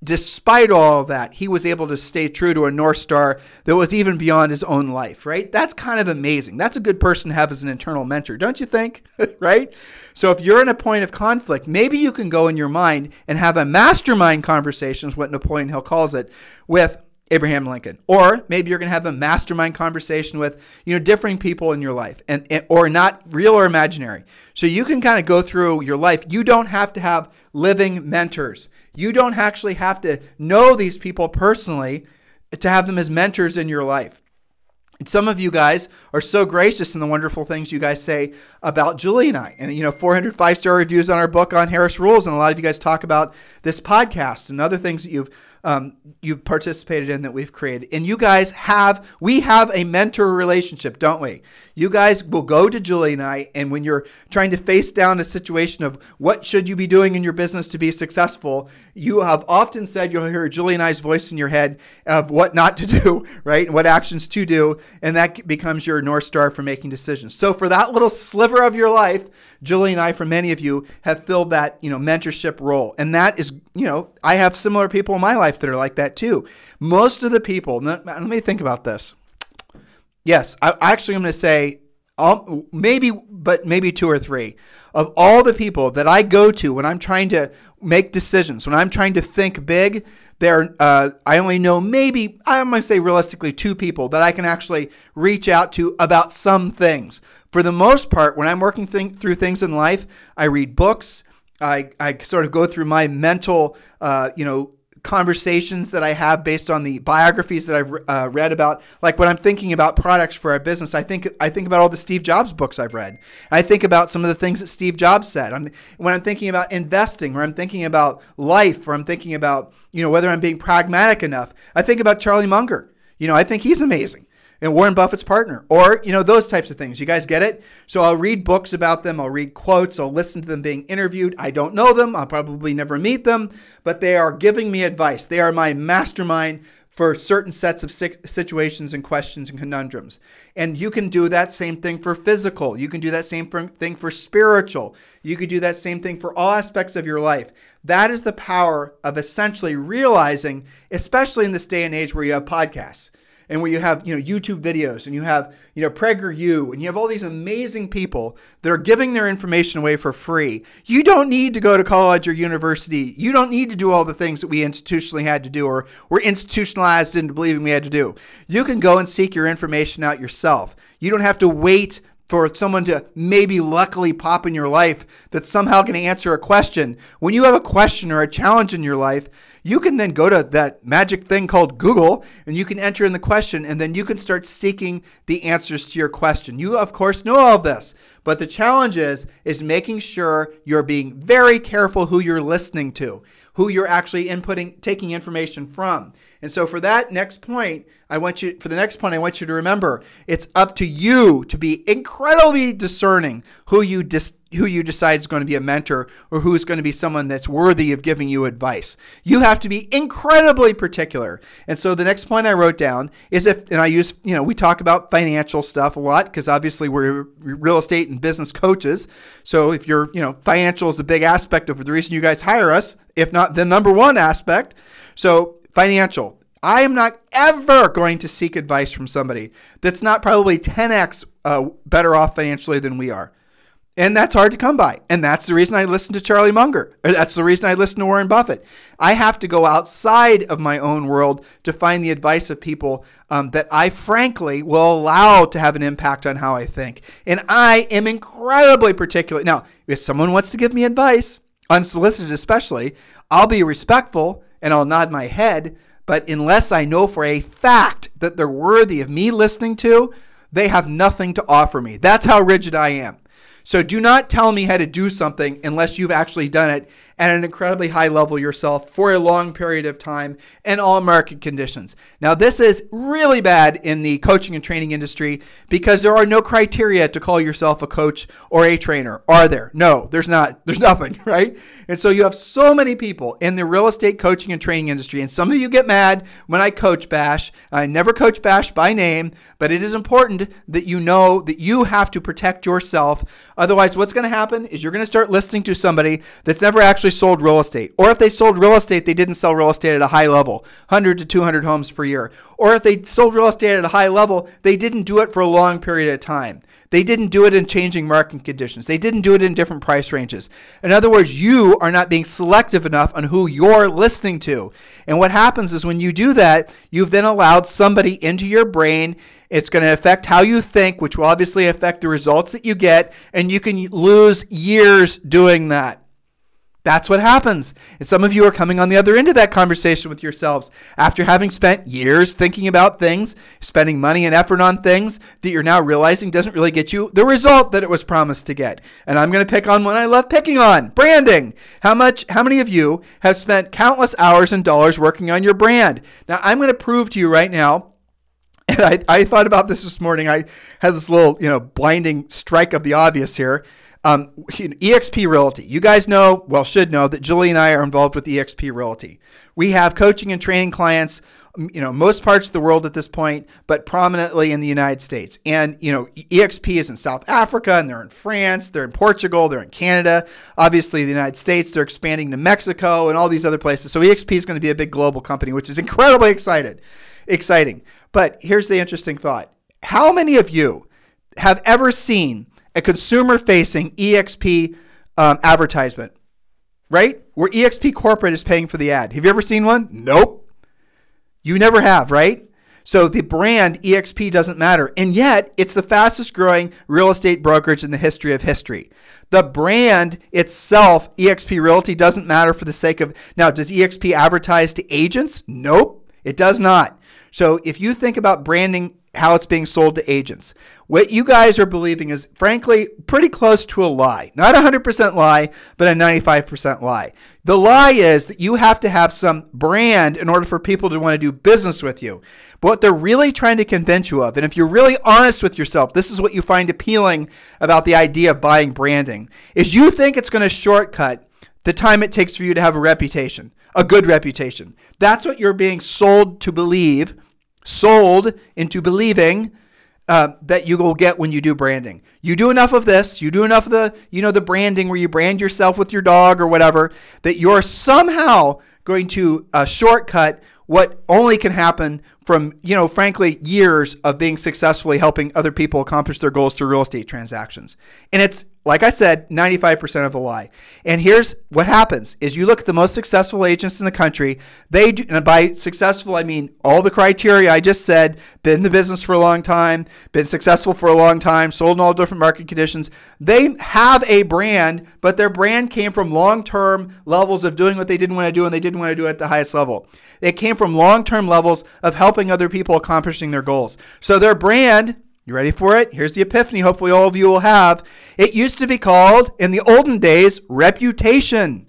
despite all that, he was able to stay true to a North Star that was even beyond his own life, right? That's kind of amazing. That's a good person to have as an internal mentor, don't you think? (laughs) right? So if you're in a point of conflict, maybe you can go in your mind and have a mastermind conversation, is what Napoleon Hill calls it, with Abraham Lincoln. Or maybe you're going to have a mastermind conversation with, you know, differing people in your life and, and, or not real or imaginary. So you can kind of go through your life. You don't have to have living mentors. You don't actually have to know these people personally to have them as mentors in your life. And some of you guys are so gracious in the wonderful things you guys say about Julie and I. And, you know, 400 five star reviews on our book on Harris Rules. And a lot of you guys talk about this podcast and other things that you've um, you've participated in that we've created. And you guys have, we have a mentor relationship, don't we? You guys will go to Julie and I, and when you're trying to face down a situation of what should you be doing in your business to be successful, you have often said you'll hear Julie and I's voice in your head of what not to (laughs) do, right? And what actions to do. And that becomes your North Star for making decisions. So for that little sliver of your life, Julie and I, for many of you, have filled that, you know, mentorship role. And that is, you know, I have similar people in my life that are like that too. Most of the people, let me think about this. Yes, I actually am going to say all, maybe, but maybe two or three of all the people that I go to when I'm trying to make decisions, when I'm trying to think big. There, uh, I only know maybe I'm going to say realistically two people that I can actually reach out to about some things. For the most part, when I'm working th- through things in life, I read books. I, I sort of go through my mental, uh, you know, conversations that I have based on the biographies that I've uh, read about. Like when I'm thinking about products for our business, I think I think about all the Steve Jobs books I've read. I think about some of the things that Steve Jobs said. I'm, when I'm thinking about investing, or I'm thinking about life, or I'm thinking about you know whether I'm being pragmatic enough, I think about Charlie Munger. You know, I think he's amazing and Warren Buffett's partner, or you know those types of things. You guys get it? So I'll read books about them. I'll read quotes. I'll listen to them being interviewed. I don't know them. I'll probably never meet them, but they are giving me advice. They are my mastermind for certain sets of situations and questions and conundrums. And you can do that same thing for physical. You can do that same thing for spiritual. You could do that same thing for all aspects of your life. That is the power of essentially realizing, especially in this day and age where you have podcasts and where you have you know YouTube videos and you have you know PragerU and you have all these amazing people that are giving their information away for free. You don't need to go to college or university. You don't need to do all the things that we institutionally had to do or were institutionalized into believing we had to do. You can go and seek your information out yourself. You don't have to wait for someone to maybe luckily pop in your life that's somehow going to answer a question. When you have a question or a challenge in your life, you can then go to that magic thing called Google and you can enter in the question and then you can start seeking the answers to your question. You of course know all of this, but the challenge is is making sure you're being very careful who you're listening to, who you're actually inputting taking information from. And so for that next point, I want you for the next point I want you to remember, it's up to you to be incredibly discerning who you dis, who you decide is going to be a mentor or who's going to be someone that's worthy of giving you advice. You have to be incredibly particular. And so the next point I wrote down is if and I use, you know, we talk about financial stuff a lot because obviously we're real estate and business coaches. So if you're, you know, financial is a big aspect of the reason you guys hire us, if not the number one aspect. So financial. I am not ever going to seek advice from somebody that's not probably 10x uh, better off financially than we are. And that's hard to come by. And that's the reason I listen to Charlie Munger. That's the reason I listen to Warren Buffett. I have to go outside of my own world to find the advice of people um, that I frankly will allow to have an impact on how I think. And I am incredibly particular. Now, if someone wants to give me advice, unsolicited especially, I'll be respectful and I'll nod my head. But unless I know for a fact that they're worthy of me listening to, they have nothing to offer me. That's how rigid I am. So do not tell me how to do something unless you've actually done it at an incredibly high level yourself for a long period of time in all market conditions. Now, this is really bad in the coaching and training industry because there are no criteria to call yourself a coach or a trainer. Are there? No, there's not. (laughs) There's nothing, right? And so you have so many people in the real estate coaching and training industry. And some of you get mad when I coach bash. I never coach bash by name, but it is important that you know that you have to protect yourself. Otherwise, what's going to happen is you're going to start listening to somebody that's never actually sold real estate. Or if they sold real estate, they didn't sell real estate at a high level, 100 to 200 homes per year. Or if they sold real estate at a high level, they didn't do it for a long period of time. They didn't do it in changing market conditions. They didn't do it in different price ranges. In other words, you are not being selective enough on who you're listening to. And what happens is when you do that, you've then allowed somebody into your brain. It's going to affect how you think, which will obviously affect the results that you get. And you can lose years doing that. That's what happens. And some of you are coming on the other end of that conversation with yourselves after having spent years thinking about things, spending money and effort on things that you're now realizing doesn't really get you the result that it was promised to get. And I'm going to pick on one I love picking on branding. How much, how many of you have spent countless hours and dollars working on your brand? Now, I'm going to prove to you right now and I, I thought about this this morning. I had this little, you know, blinding strike of the obvious here. Um, EXP Realty. You guys know, well, should know that Julie and I are involved with EXP Realty. We have coaching and training clients, you know, most parts of the world at this point, but prominently in the United States. And, you know, EXP is in South Africa and they're in France, they're in Portugal, they're in Canada, obviously the United States, they're expanding to Mexico and all these other places. So EXP is going to be a big global company, which is incredibly excited, exciting. But here's the interesting thought. How many of you have ever seen a consumer facing EXP um, advertisement, right? Where EXP corporate is paying for the ad. Have you ever seen one? Nope. You never have, right? So the brand EXP doesn't matter. And yet, it's the fastest growing real estate brokerage in the history of history. The brand itself, EXP Realty, doesn't matter for the sake of. Now, does EXP advertise to agents? Nope, it does not. So if you think about branding how it's being sold to agents. What you guys are believing is, frankly, pretty close to a lie. Not a 100% lie, but a 95% lie. The lie is that you have to have some brand in order for people to want to do business with you. But what they're really trying to convince you of, and if you're really honest with yourself, this is what you find appealing about the idea of buying branding, is you think it's going to shortcut the time it takes for you to have a reputation, a good reputation. That's what you're being sold to believe sold into believing uh, that you will get when you do branding. You do enough of this, you do enough of the, you know, the branding where you brand yourself with your dog or whatever, that you're somehow going to uh, shortcut what only can happen from, you know, frankly, years of being successfully helping other people accomplish their goals through real estate transactions. And it's, like I said, 95% of a lie. And here's what happens is you look at the most successful agents in the country, they do, and by successful, I mean all the criteria I just said, been in the business for a long time, been successful for a long time, sold in all different market conditions. They have a brand, but their brand came from long-term levels of doing what they didn't want to do and they didn't want to do it at the highest level. It came from long-term levels of helping other people accomplishing their goals. So their brand, you ready for it? Here's the epiphany, hopefully, all of you will have. It used to be called, in the olden days, reputation.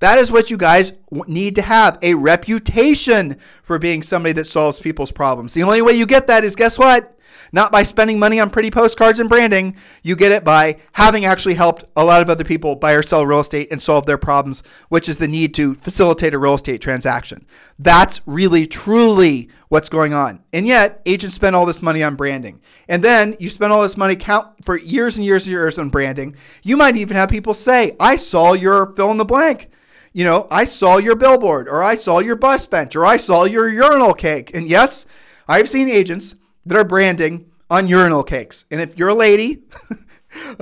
That is what you guys need to have a reputation for being somebody that solves people's problems. The only way you get that is guess what? Not by spending money on pretty postcards and branding. You get it by having actually helped a lot of other people buy or sell real estate and solve their problems, which is the need to facilitate a real estate transaction. That's really, truly what's going on. And yet, agents spend all this money on branding. And then you spend all this money count for years and years and years on branding. You might even have people say, I saw your fill in the blank you know, I saw your billboard or I saw your bus bench or I saw your urinal cake. And yes, I've seen agents that are branding on urinal cakes. And if you're a lady (laughs)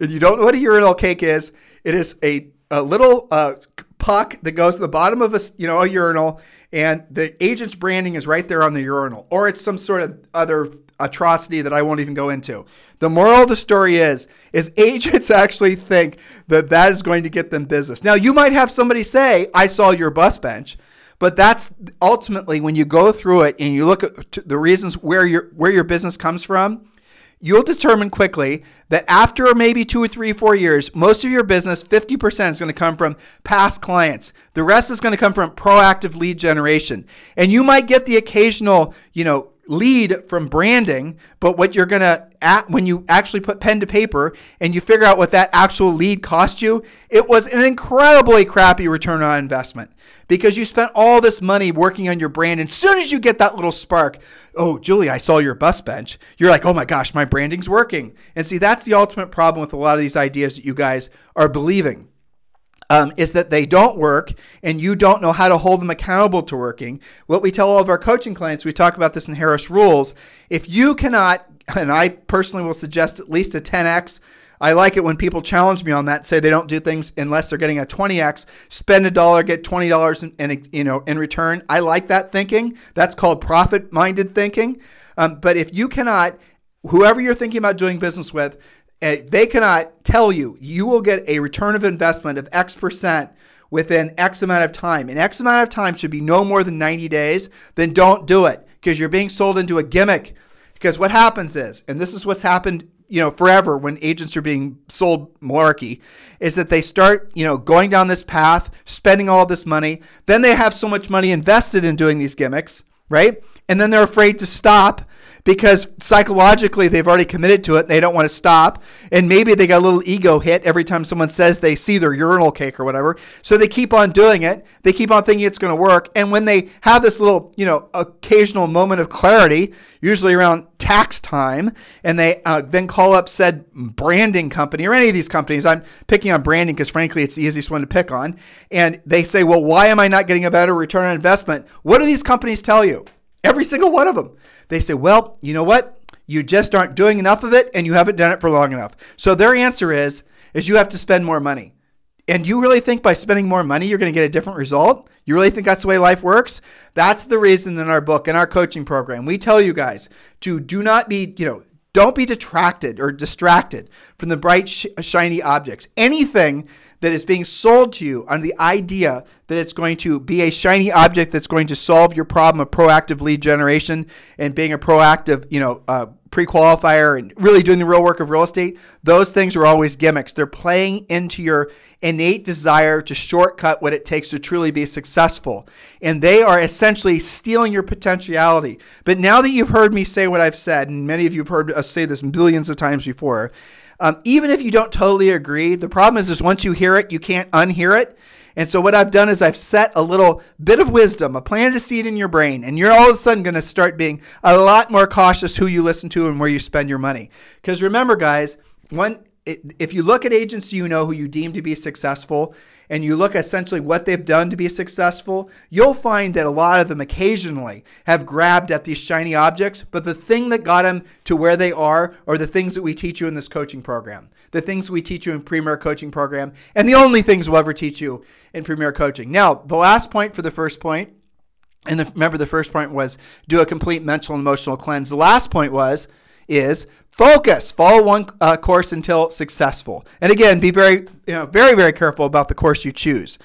and you don't know what a urinal cake is, it is a, a little uh, puck that goes to the bottom of a you know a urinal, and the agent's branding is right there on the urinal, or it's some sort of other atrocity that I won't even go into. The moral of the story is is agents (laughs) actually think that that is going to get them business. Now you might have somebody say, "I saw your bus bench." But that's ultimately when you go through it and you look at the reasons where your where your business comes from, you'll determine quickly that after maybe two or three, four years, most of your business, 50% is going to come from past clients. The rest is going to come from proactive lead generation. And you might get the occasional, you know, lead from branding, but what you're going to at when you actually put pen to paper and you figure out what that actual lead cost you, it was an incredibly crappy return on investment because you spent all this money working on your brand. And as soon as you get that little spark, oh, Julie, I saw your bus bench. You're like, oh my gosh, my branding's working. And see, that's the ultimate problem with a lot of these ideas that you guys are believing um, is that they don't work and you don't know how to hold them accountable to working. What we tell all of our coaching clients, we talk about this in Harris Rules. If you cannot, and I personally will suggest at least a 10x. I like it when people challenge me on that, say they don't do things unless they're getting a 20x, spend a dollar, get $20 in, in, you know, in return. I like that thinking. That's called profit minded thinking. Um, but if you cannot, whoever you're thinking about doing business with, Eh, they cannot tell you you will get a return of investment of X percent within X amount of time. And X amount of time should be no more than 90 days. Then don't do it because you're being sold into a gimmick. Because what happens is, and this is what's happened you know forever when agents are being sold malarkey is that they start you know going down this path spending all this money then they have so much money invested in doing these gimmicks right and then they're afraid to stop because psychologically they've already committed to it and they don't want to stop. And maybe they got a little ego hit every time someone says they see their urinal cake or whatever. So they keep on doing it. They keep on thinking it's going to work. And when they have this little, you know, occasional moment of clarity, usually around tax time, and they uh, then call up said branding company or any of these companies, I'm picking on branding because frankly it's the easiest one to pick on. And they say, well, why am I not getting a better return on investment? What do these companies tell you? Every single one of them. They say, well, you know what? You just aren't doing enough of it and you haven't done it for long enough. So their answer is is you have to spend more money. And you really think by spending more money you're going to get a different result? You really think that's the way life works? That's the reason in our book in our coaching program we tell you guys to do not be, you know, don't be detracted or distracted from the bright sh- shiny objects. Anything that is being sold to you on the idea that it's going to be a shiny object that's going to solve your problem of proactive lead generation and being a proactive, you know, uh, pre-qualifier and really doing the real work of real estate, those things are always gimmicks. They're playing into your innate desire to shortcut what it takes to truly be successful. And they are essentially stealing your potentiality. But now that you've heard me say what I've said, and many of you have heard us say this billions of times before, um, even if you don't totally agree, the problem is, is once you hear it, you can't unhear it. And so what I've done is I've set a little bit of wisdom, I planted a seed in your brain, and you're all of a sudden going to start being a lot more cautious who you listen to and where you spend your money. Because remember, guys, one if you look at agents you know who you deem to be successful and you look essentially what they've done to be successful, you'll find that a lot of them occasionally have grabbed at these shiny objects, but the thing that got them to where they are are the things that we teach you in this coaching program the things we teach you in Premier Coaching Program, and the only things we'll ever teach you in Premier Coaching. Now, the last point for the first point, and the, remember the first point was do a complete mental and emotional cleanse. The last point was is focus. Follow one uh, course until successful. And again, be very, you know, very, very careful about the course you choose.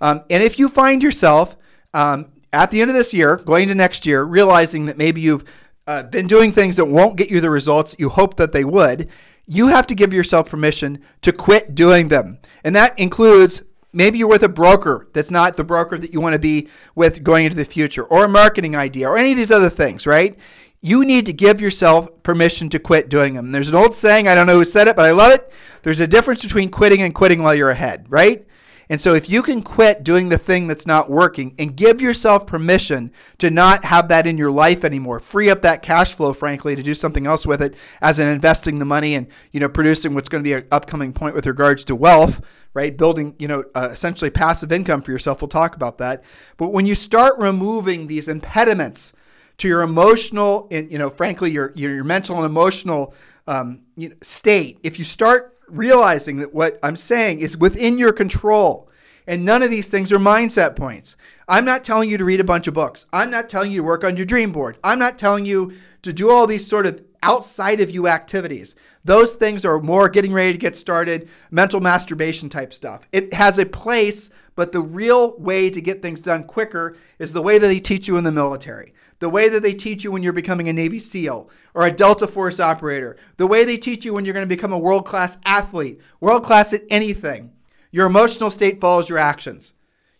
Um, and if you find yourself um, at the end of this year, going to next year, realizing that maybe you've uh, been doing things that won't get you the results you hope that they would, you have to give yourself permission to quit doing them. And that includes maybe you're with a broker that's not the broker that you want to be with going into the future, or a marketing idea, or any of these other things, right? You need to give yourself permission to quit doing them. There's an old saying, I don't know who said it, but I love it. There's a difference between quitting and quitting while you're ahead, right? And so if you can quit doing the thing that's not working and give yourself permission to not have that in your life anymore, free up that cash flow, frankly, to do something else with it as in investing the money and, you know, producing what's going to be an upcoming point with regards to wealth, right? Building, you know, uh, essentially passive income for yourself. We'll talk about that. But when you start removing these impediments to your emotional and, you know, frankly, your, your, your mental and emotional um, you know, state, if you start realizing that what I'm saying is within your control. And none of these things are mindset points. I'm not telling you to read a bunch of books. I'm not telling you to work on your dream board. I'm not telling you to do all these sort of outside of you activities. Those things are more getting ready to get started, mental masturbation type stuff. It has a place, but the real way to get things done quicker is the way that they teach you in the military the way that they teach you when you're becoming a Navy SEAL or a Delta Force operator, the way they teach you when you're going to become a world class athlete, world class at anything. Your emotional state follows your actions.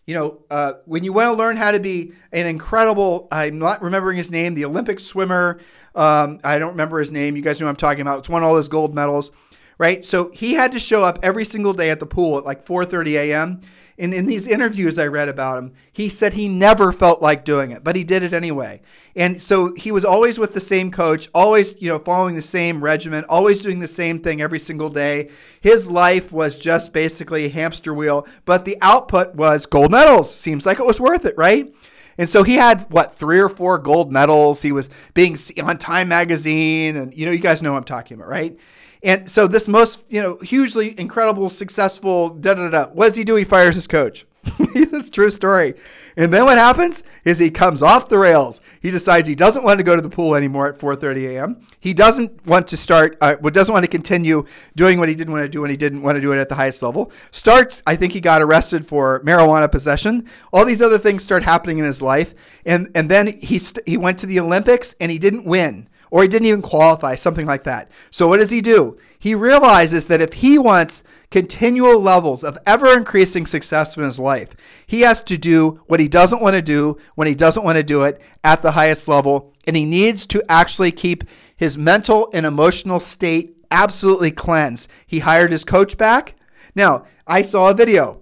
You know, uh, when you want to learn how to be an incredible, I'm not remembering his name, the Olympic swimmer. Um, I don't remember his name. You guys know what I'm talking about. It's won all those gold medals, right? So he had to show up every single day at the pool at like 4:30 a.m. And in these interviews I read about him, he said he never felt like doing it, but he did it anyway. And so he was always with the same coach, always, you know, following the same regimen, always doing the same thing every single day. His life was just basically a hamster wheel, but the output was gold medals. Seems like it was worth it, right? And so he had what three or four gold medals. He was being on Time magazine, and you know, you guys know what I'm talking about, right? And so this most, you know, hugely incredible, successful, da da da. What does he do? He fires his coach. (laughs) It's true story. And then what happens is he comes off the rails. He decides he doesn't want to go to the pool anymore at 4:30 a.m. He doesn't want to start. Uh, doesn't want to continue doing what he didn't want to do when he didn't want to do it at the highest level. Starts. I think he got arrested for marijuana possession. All these other things start happening in his life, and and then he st- he went to the Olympics and he didn't win or he didn't even qualify, something like that. So, what does he do? He realizes that if he wants continual levels of ever increasing success in his life, he has to do what he doesn't want to do when he doesn't want to do it at the highest level. And he needs to actually keep his mental and emotional state absolutely cleansed. He hired his coach back. Now, I saw a video.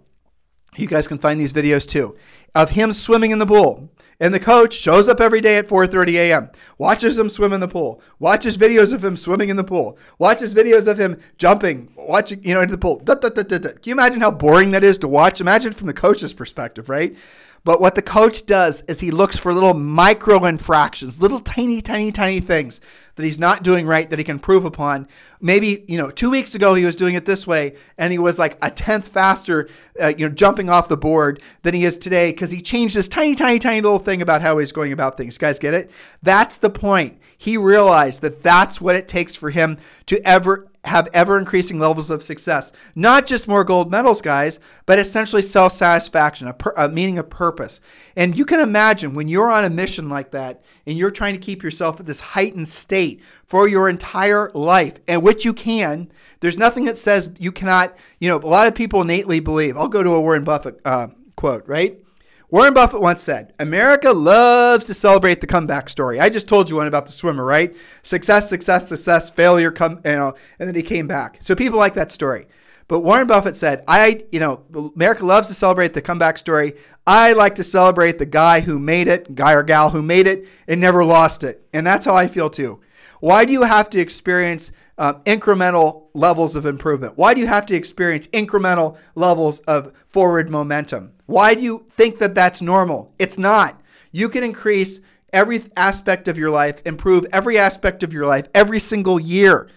You guys can find these videos too of him swimming in the pool. And the coach shows up every day at 4:30 a.m. Watches him swim in the pool. Watches videos of him swimming in the pool. Watches videos of him jumping, watching, you know, into the pool. Da, da, da, Can you imagine how boring that is to watch? Imagine from the coach's perspective, right? But what the coach does is he looks for little micro infractions, little tiny, tiny, tiny things that he's not doing right that he can prove upon. Maybe, you know, two weeks ago he was doing it this way and he was like a tenth faster, uh, you know, jumping off the board than he is today because he changed this tiny, tiny, tiny little thing about how he's going about things. You guys get it? That's the point. He realized that that's what it takes for him to ever have ever increasing levels of success. Not just more gold medals, guys, but essentially self satisfaction, a, pur- a, meaning of purpose. And you can imagine when you're on a mission like that and you're trying to keep yourself at this heightened state for your entire life, and which you can. There's nothing that says you cannot, you know, a lot of people innately believe. I'll go to a Warren Buffett uh, quote, right? Warren Buffett once said, America loves to celebrate the comeback story. I just told you one about the swimmer, right? Success, success, success, failure, come, you know, and then he came back. So people like that story. But Warren Buffett said, I, you know, America loves to celebrate the comeback story. I like to celebrate the guy who made it, guy or gal who made it and never lost it. And that's how I feel too. Why do you have to experience uh, incremental levels of improvement? Why do you have to experience incremental levels of forward momentum? Why do you think that that's normal? It's not. You can increase every aspect of your life, improve every aspect of your life every single year.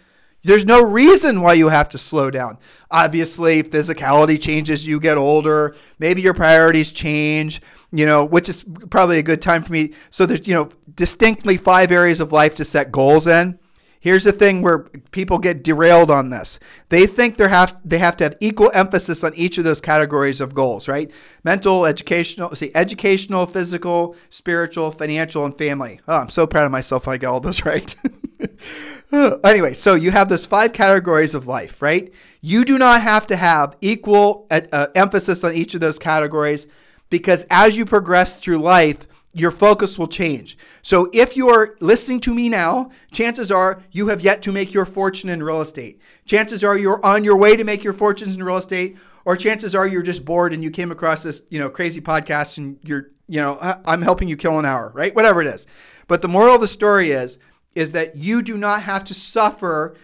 There's no reason why you have to slow down. Obviously, physicality changes, you get older, maybe your priorities change, you know, which is probably a good time for me. So there's, you know, distinctly five areas of life to set goals in. Here's the thing where people get derailed on this. They think they have they have to have equal emphasis on each of those categories of goals, right? Mental, educational, see, educational, physical, spiritual, financial, and family. Oh, I'm so proud of myself I got all those (laughs) right. (laughs) anyway, so you have those five categories of life, right? You do not have to have equal uh, emphasis on each of those categories because as you progress through life, your focus will change. So if you're listening to me now, chances are you have yet to make your fortune in real estate. Chances are you're on your way to make your fortunes in real estate, or chances are you're just bored and you came across this, you know, crazy podcast and you're, you know, I'm helping you kill an hour, right? Whatever it is. But the moral of the story is, is that you do not have to suffer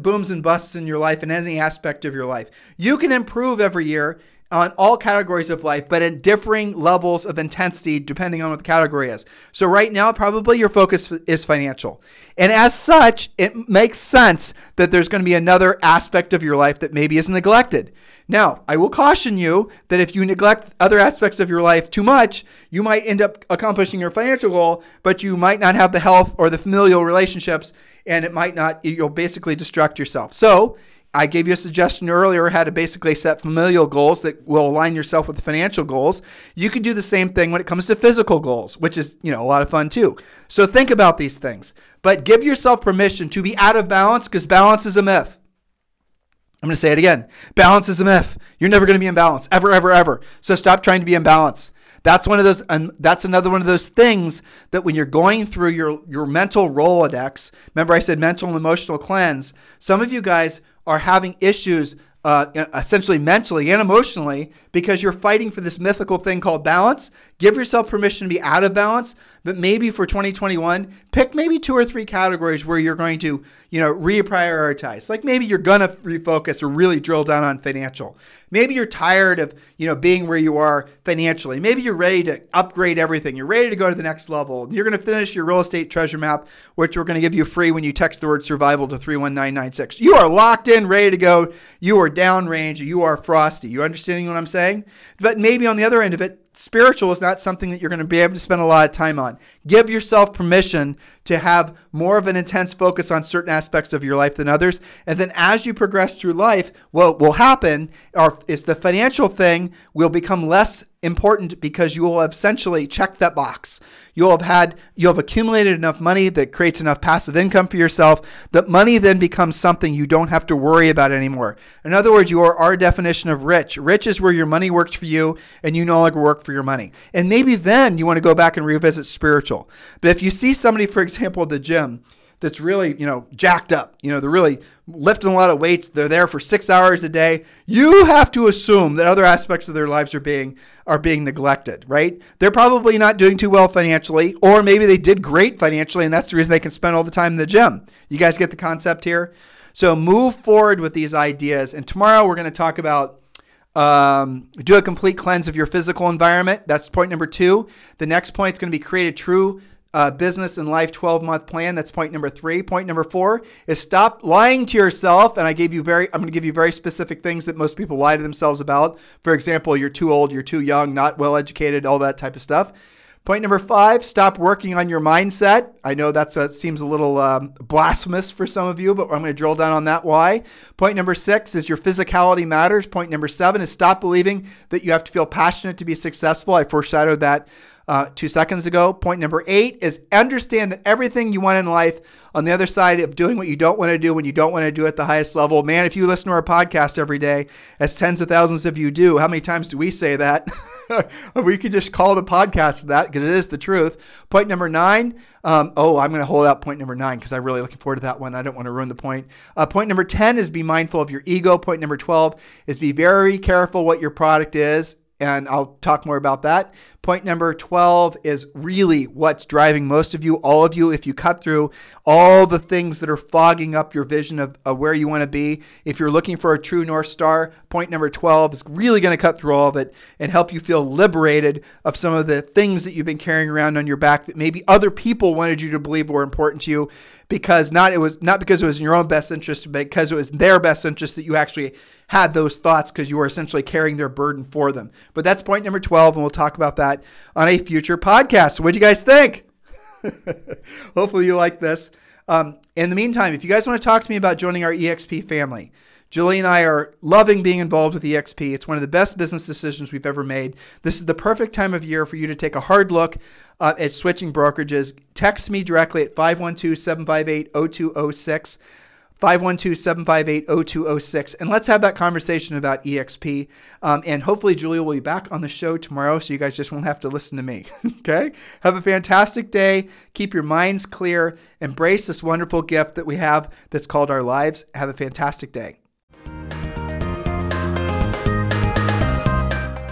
booms and busts in your life in any aspect of your life. You can improve every year on all categories of life, but at differing levels of intensity depending on what the category is. So, right now, probably your focus is financial. And as such, it makes sense that there's going to be another aspect of your life that maybe is neglected. Now, I will caution you that if you neglect other aspects of your life too much, you might end up accomplishing your financial goal, but you might not have the health or the familial relationships, and it might not, you'll basically distract yourself. So, I gave you a suggestion earlier how to basically set familial goals that will align yourself with financial goals. You can do the same thing when it comes to physical goals, which is, you know, a lot of fun too. So think about these things. But give yourself permission to be out of balance because balance is a myth. I'm going to say it again. Balance is a myth. You're never going to be in balance ever ever ever. So stop trying to be in balance. That's one of those um, that's another one of those things that when you're going through your your mental Rolodex, remember I said mental and emotional cleanse, some of you guys are having issues uh, essentially mentally and emotionally because you're fighting for this mythical thing called balance. Give yourself permission to be out of balance, but maybe for 2021, pick maybe two or three categories where you're going to, you know, reprioritize. Like maybe you're gonna refocus or really drill down on financial. Maybe you're tired of, you know, being where you are financially. Maybe you're ready to upgrade everything. You're ready to go to the next level. You're going to finish your real estate treasure map, which we're going to give you free when you text the word survival to 31996. You are locked in, ready to go. You are downrange. You are frosty. You understanding what I'm saying? But maybe on the other end of it, spiritual is not something that you're going to be able to spend a lot of time on. Give yourself permission to have more of an intense focus on certain aspects of your life than others. And then as you progress through life, what will happen is the financial thing will become less important because you will have essentially checked that box. You'll have had you'll have accumulated enough money that creates enough passive income for yourself that money then becomes something you don't have to worry about anymore. In other words, you are our definition of rich. Rich is where your money works for you and you no longer work for your money. And maybe then you want to go back and revisit spiritual. But if you see somebody, for example, at the gym that's really, you know, jacked up. You know, they're really lifting a lot of weights. They're there for six hours a day. You have to assume that other aspects of their lives are being are being neglected, right? They're probably not doing too well financially, or maybe they did great financially, and that's the reason they can spend all the time in the gym. You guys get the concept here? So move forward with these ideas. And tomorrow we're going to talk about Um, do a complete cleanse of your physical environment. That's point number two. The next point is going to be create a true uh, business and life 12 month plan. That's point number three. Point number four is stop lying to yourself. And I gave you very, I'm going to give you very specific things that most people lie to themselves about. For example, you're too old, you're too young, not well educated, all that type of stuff. Point number five, stop working on your mindset. I know that uh, seems a little um, blasphemous for some of you, but I'm going to drill down on that why. Point number six is your physicality matters. Point number seven is stop believing that you have to feel passionate to be successful. I foreshadowed that uh, two seconds ago. Point number eight is understand that everything you want in life on the other side of doing what you don't want to do when you don't want to do at the highest level. Man, if you listen to our podcast every day, as tens of thousands of you do, how many times do we say that? (laughs) we could just call the podcast that because it is the truth. Point number nine. Um, oh, I'm going to hold out point number nine because I'm really looking forward to that one. I don't want to ruin the point. Uh, point number 10 is be mindful of your ego. Point number 12 is be very careful what your product is and I'll talk more about that. Point number 12 is really what's driving most of you, all of you. If you cut through all the things that are fogging up your vision of, of where you want to be, if you're looking for a true North Star, point number 12 is really going to cut through all of it and help you feel liberated of some of the things that you've been carrying around on your back that maybe other people wanted you to believe were important to you because not it was not because it was in your own best interest, but because it was their best interest that you actually had those thoughts because you were essentially carrying their burden for them. But that's point number 12, and we'll talk about that on a future podcast. So, what do you guys think? (laughs) Hopefully, you like this. Um, in the meantime, if you guys want to talk to me about joining our EXP family, Julie and I are loving being involved with EXP. It's one of the best business decisions we've ever made. This is the perfect time of year for you to take a hard look uh, at switching brokerages. Text me directly at 512 758 0206. 512-758-0206 and let's have that conversation about exp um, and hopefully julie will be back on the show tomorrow so you guys just won't have to listen to me (laughs) okay have a fantastic day keep your minds clear embrace this wonderful gift that we have that's called our lives have a fantastic day